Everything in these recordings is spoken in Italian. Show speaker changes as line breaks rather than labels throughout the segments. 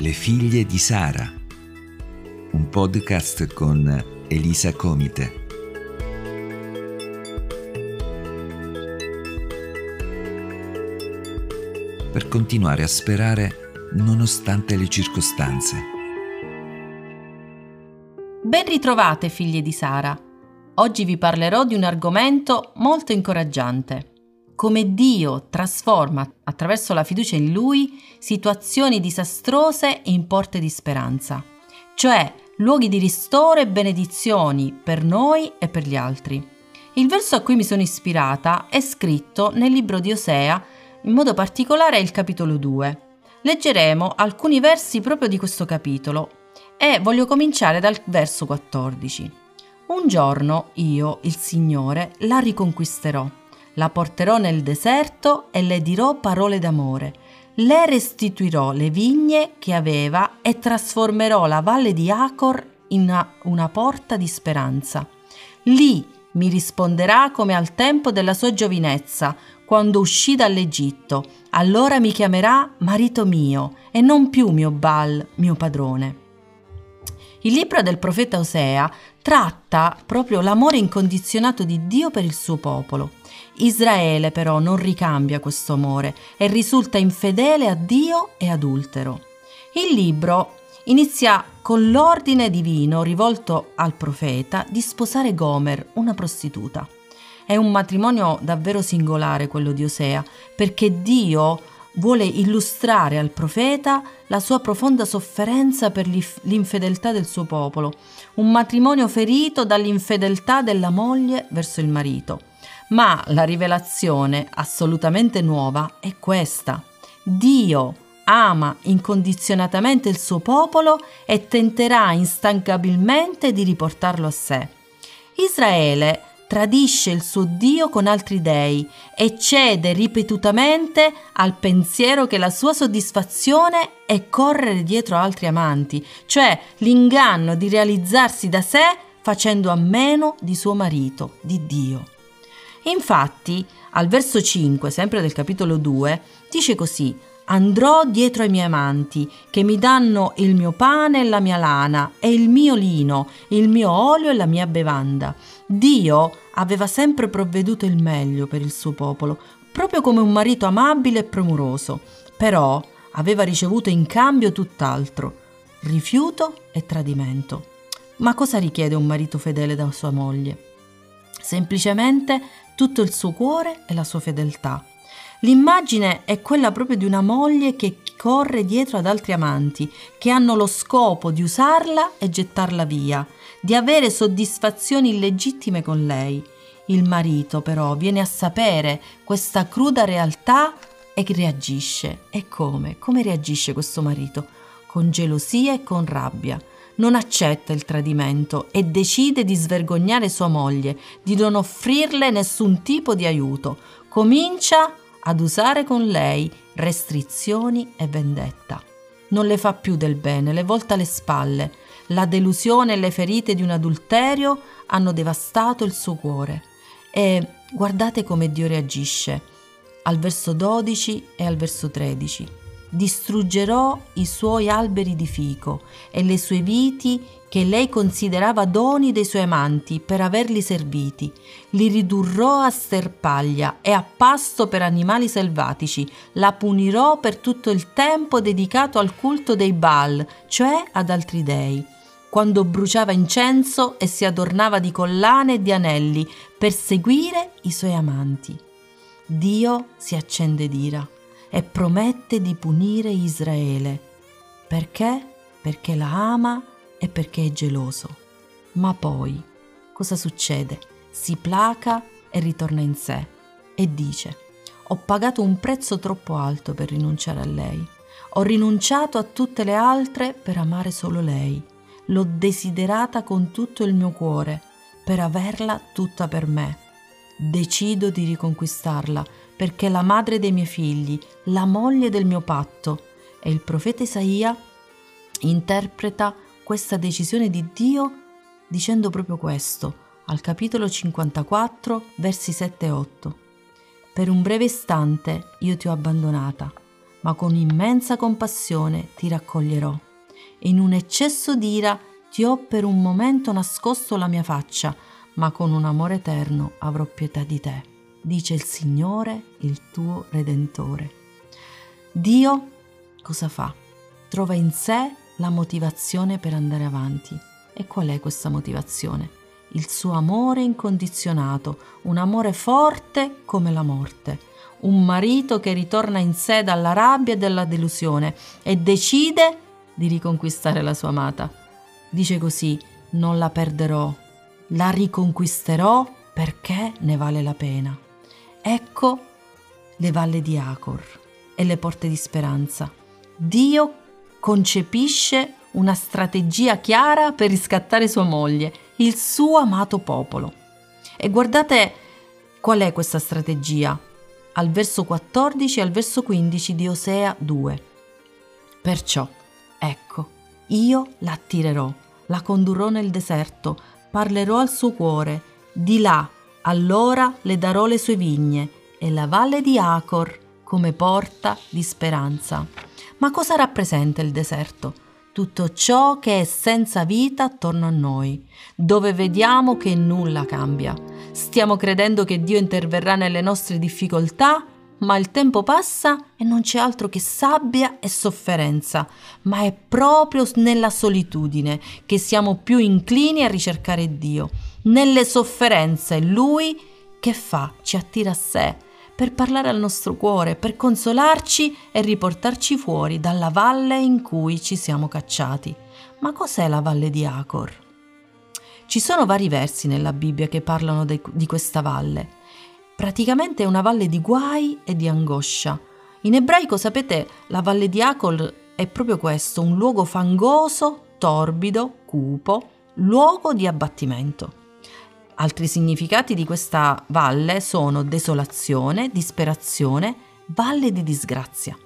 Le figlie di Sara, un podcast con Elisa Comite. Per continuare a sperare nonostante le circostanze.
Ben ritrovate figlie di Sara. Oggi vi parlerò di un argomento molto incoraggiante come Dio trasforma attraverso la fiducia in Lui situazioni disastrose in porte di speranza, cioè luoghi di ristoro e benedizioni per noi e per gli altri. Il verso a cui mi sono ispirata è scritto nel libro di Osea, in modo particolare il capitolo 2. Leggeremo alcuni versi proprio di questo capitolo e voglio cominciare dal verso 14. Un giorno io, il Signore, la riconquisterò la porterò nel deserto e le dirò parole d'amore. Le restituirò le vigne che aveva e trasformerò la valle di Acor in una, una porta di speranza. Lì mi risponderà come al tempo della sua giovinezza, quando uscì dall'Egitto. Allora mi chiamerà marito mio e non più mio Baal, mio padrone. Il libro del profeta Osea tratta proprio l'amore incondizionato di Dio per il suo popolo. Israele però non ricambia questo amore e risulta infedele a Dio e adultero. Il libro inizia con l'ordine divino rivolto al profeta di sposare Gomer, una prostituta. È un matrimonio davvero singolare quello di Osea, perché Dio vuole illustrare al profeta la sua profonda sofferenza per l'infedeltà del suo popolo, un matrimonio ferito dall'infedeltà della moglie verso il marito. Ma la rivelazione assolutamente nuova è questa. Dio ama incondizionatamente il suo popolo e tenterà instancabilmente di riportarlo a sé. Israele tradisce il suo Dio con altri dei e cede ripetutamente al pensiero che la sua soddisfazione è correre dietro altri amanti, cioè l'inganno di realizzarsi da sé facendo a meno di suo marito, di Dio. Infatti, al verso 5, sempre del capitolo 2, dice così: Andrò dietro ai miei amanti, che mi danno il mio pane e la mia lana, e il mio lino, il mio olio e la mia bevanda. Dio aveva sempre provveduto il meglio per il suo popolo, proprio come un marito amabile e premuroso, però aveva ricevuto in cambio tutt'altro, rifiuto e tradimento. Ma cosa richiede un marito fedele da sua moglie? Semplicemente tutto il suo cuore e la sua fedeltà. L'immagine è quella proprio di una moglie che corre dietro ad altri amanti, che hanno lo scopo di usarla e gettarla via, di avere soddisfazioni illegittime con lei. Il marito però viene a sapere questa cruda realtà e reagisce. E come? Come reagisce questo marito? Con gelosia e con rabbia non accetta il tradimento e decide di svergognare sua moglie, di non offrirle nessun tipo di aiuto. Comincia ad usare con lei restrizioni e vendetta. Non le fa più del bene, le volta le spalle. La delusione e le ferite di un adulterio hanno devastato il suo cuore. E guardate come Dio reagisce al verso 12 e al verso 13 distruggerò i suoi alberi di fico e le sue viti che lei considerava doni dei suoi amanti per averli serviti. Li ridurrò a sterpaglia e a pasto per animali selvatici. La punirò per tutto il tempo dedicato al culto dei Baal, cioè ad altri dei. Quando bruciava incenso e si adornava di collane e di anelli per seguire i suoi amanti. Dio si accende d'ira e promette di punire Israele. Perché? Perché la ama e perché è geloso. Ma poi cosa succede? Si placa e ritorna in sé e dice, ho pagato un prezzo troppo alto per rinunciare a lei. Ho rinunciato a tutte le altre per amare solo lei. L'ho desiderata con tutto il mio cuore, per averla tutta per me. Decido di riconquistarla perché è la madre dei miei figli, la moglie del mio patto. E il profeta Isaia interpreta questa decisione di Dio dicendo proprio questo al capitolo 54, versi 7 e 8. Per un breve istante io ti ho abbandonata, ma con immensa compassione ti raccoglierò. In un eccesso d'ira ti ho per un momento nascosto la mia faccia, ma con un amore eterno avrò pietà di te, dice il Signore, il tuo Redentore. Dio cosa fa? Trova in sé la motivazione per andare avanti. E qual è questa motivazione? Il suo amore incondizionato, un amore forte come la morte, un marito che ritorna in sé dalla rabbia e dalla delusione e decide di riconquistare la sua amata. Dice così, non la perderò, la riconquisterò perché ne vale la pena. Ecco le valle di Acor e le porte di speranza. Dio concepisce una strategia chiara per riscattare sua moglie, il suo amato popolo. E guardate qual è questa strategia. Al verso 14 e al verso 15 di Osea 2. Perciò, ecco, io l'attirerò, la condurrò nel deserto, parlerò al suo cuore, di là, allora le darò le sue vigne e la valle di Acor come porta di speranza. Ma cosa rappresenta il deserto? Tutto ciò che è senza vita attorno a noi, dove vediamo che nulla cambia. Stiamo credendo che Dio interverrà nelle nostre difficoltà ma il tempo passa e non c'è altro che sabbia e sofferenza, ma è proprio nella solitudine che siamo più inclini a ricercare Dio. Nelle sofferenze Lui che fa? Ci attira a sé per parlare al nostro cuore, per consolarci e riportarci fuori dalla valle in cui ci siamo cacciati. Ma cos'è la valle di Acor? Ci sono vari versi nella Bibbia che parlano de- di questa valle. Praticamente è una valle di guai e di angoscia. In ebraico, sapete, la valle di Acol è proprio questo, un luogo fangoso, torbido, cupo, luogo di abbattimento. Altri significati di questa valle sono desolazione, disperazione, valle di disgrazia.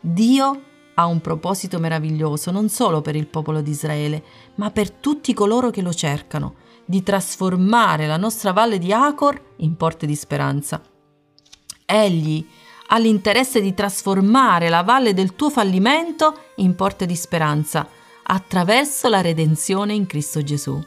Dio ha un proposito meraviglioso non solo per il popolo di Israele, ma per tutti coloro che lo cercano di trasformare la nostra valle di Acor in porte di speranza. Egli ha l'interesse di trasformare la valle del tuo fallimento in porte di speranza attraverso la redenzione in Cristo Gesù.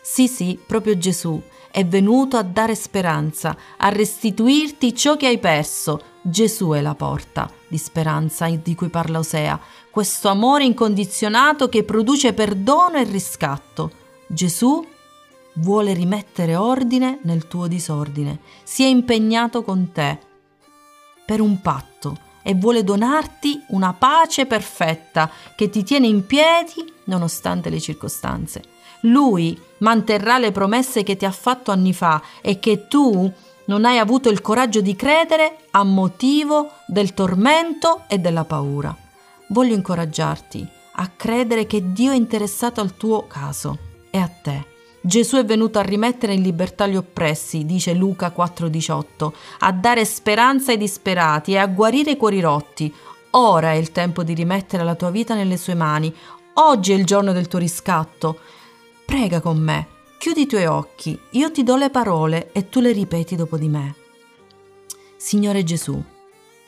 Sì, sì, proprio Gesù è venuto a dare speranza, a restituirti ciò che hai perso. Gesù è la porta di speranza di cui parla Osea, questo amore incondizionato che produce perdono e riscatto. Gesù vuole rimettere ordine nel tuo disordine, si è impegnato con te per un patto e vuole donarti una pace perfetta che ti tiene in piedi nonostante le circostanze. Lui manterrà le promesse che ti ha fatto anni fa e che tu non hai avuto il coraggio di credere a motivo del tormento e della paura. Voglio incoraggiarti a credere che Dio è interessato al tuo caso e a te Gesù è venuto a rimettere in libertà gli oppressi, dice Luca 4:18, a dare speranza ai disperati e a guarire i cuori rotti. Ora è il tempo di rimettere la tua vita nelle sue mani. Oggi è il giorno del tuo riscatto. Prega con me, chiudi i tuoi occhi, io ti do le parole e tu le ripeti dopo di me. Signore Gesù,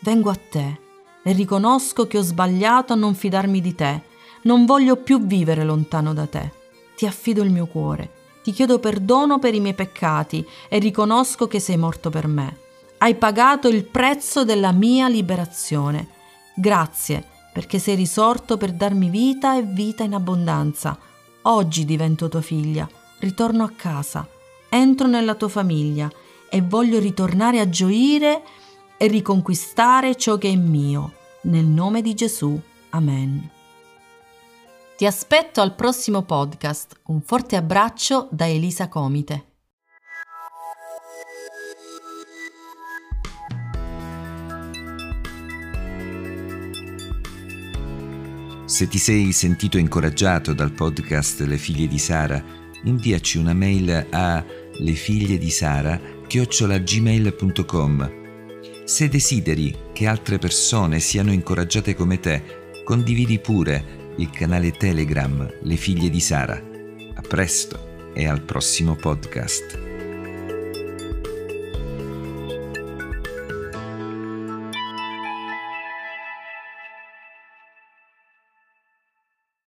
vengo a te e riconosco che ho sbagliato a non fidarmi di te. Non voglio più vivere lontano da te. Ti affido il mio cuore ti chiedo perdono per i miei peccati e riconosco che sei morto per me. Hai pagato il prezzo della mia liberazione. Grazie perché sei risorto per darmi vita e vita in abbondanza. Oggi divento tua figlia, ritorno a casa, entro nella tua famiglia e voglio ritornare a gioire e riconquistare ciò che è mio. Nel nome di Gesù. Amen. Ti aspetto al prossimo podcast. Un forte abbraccio da Elisa Comite.
Se ti sei sentito incoraggiato dal podcast Le figlie di Sara, inviaci una mail a lefigliedisara@gmail.com. Se desideri che altre persone siano incoraggiate come te, condividi pure il canale Telegram Le figlie di Sara. A presto e al prossimo podcast.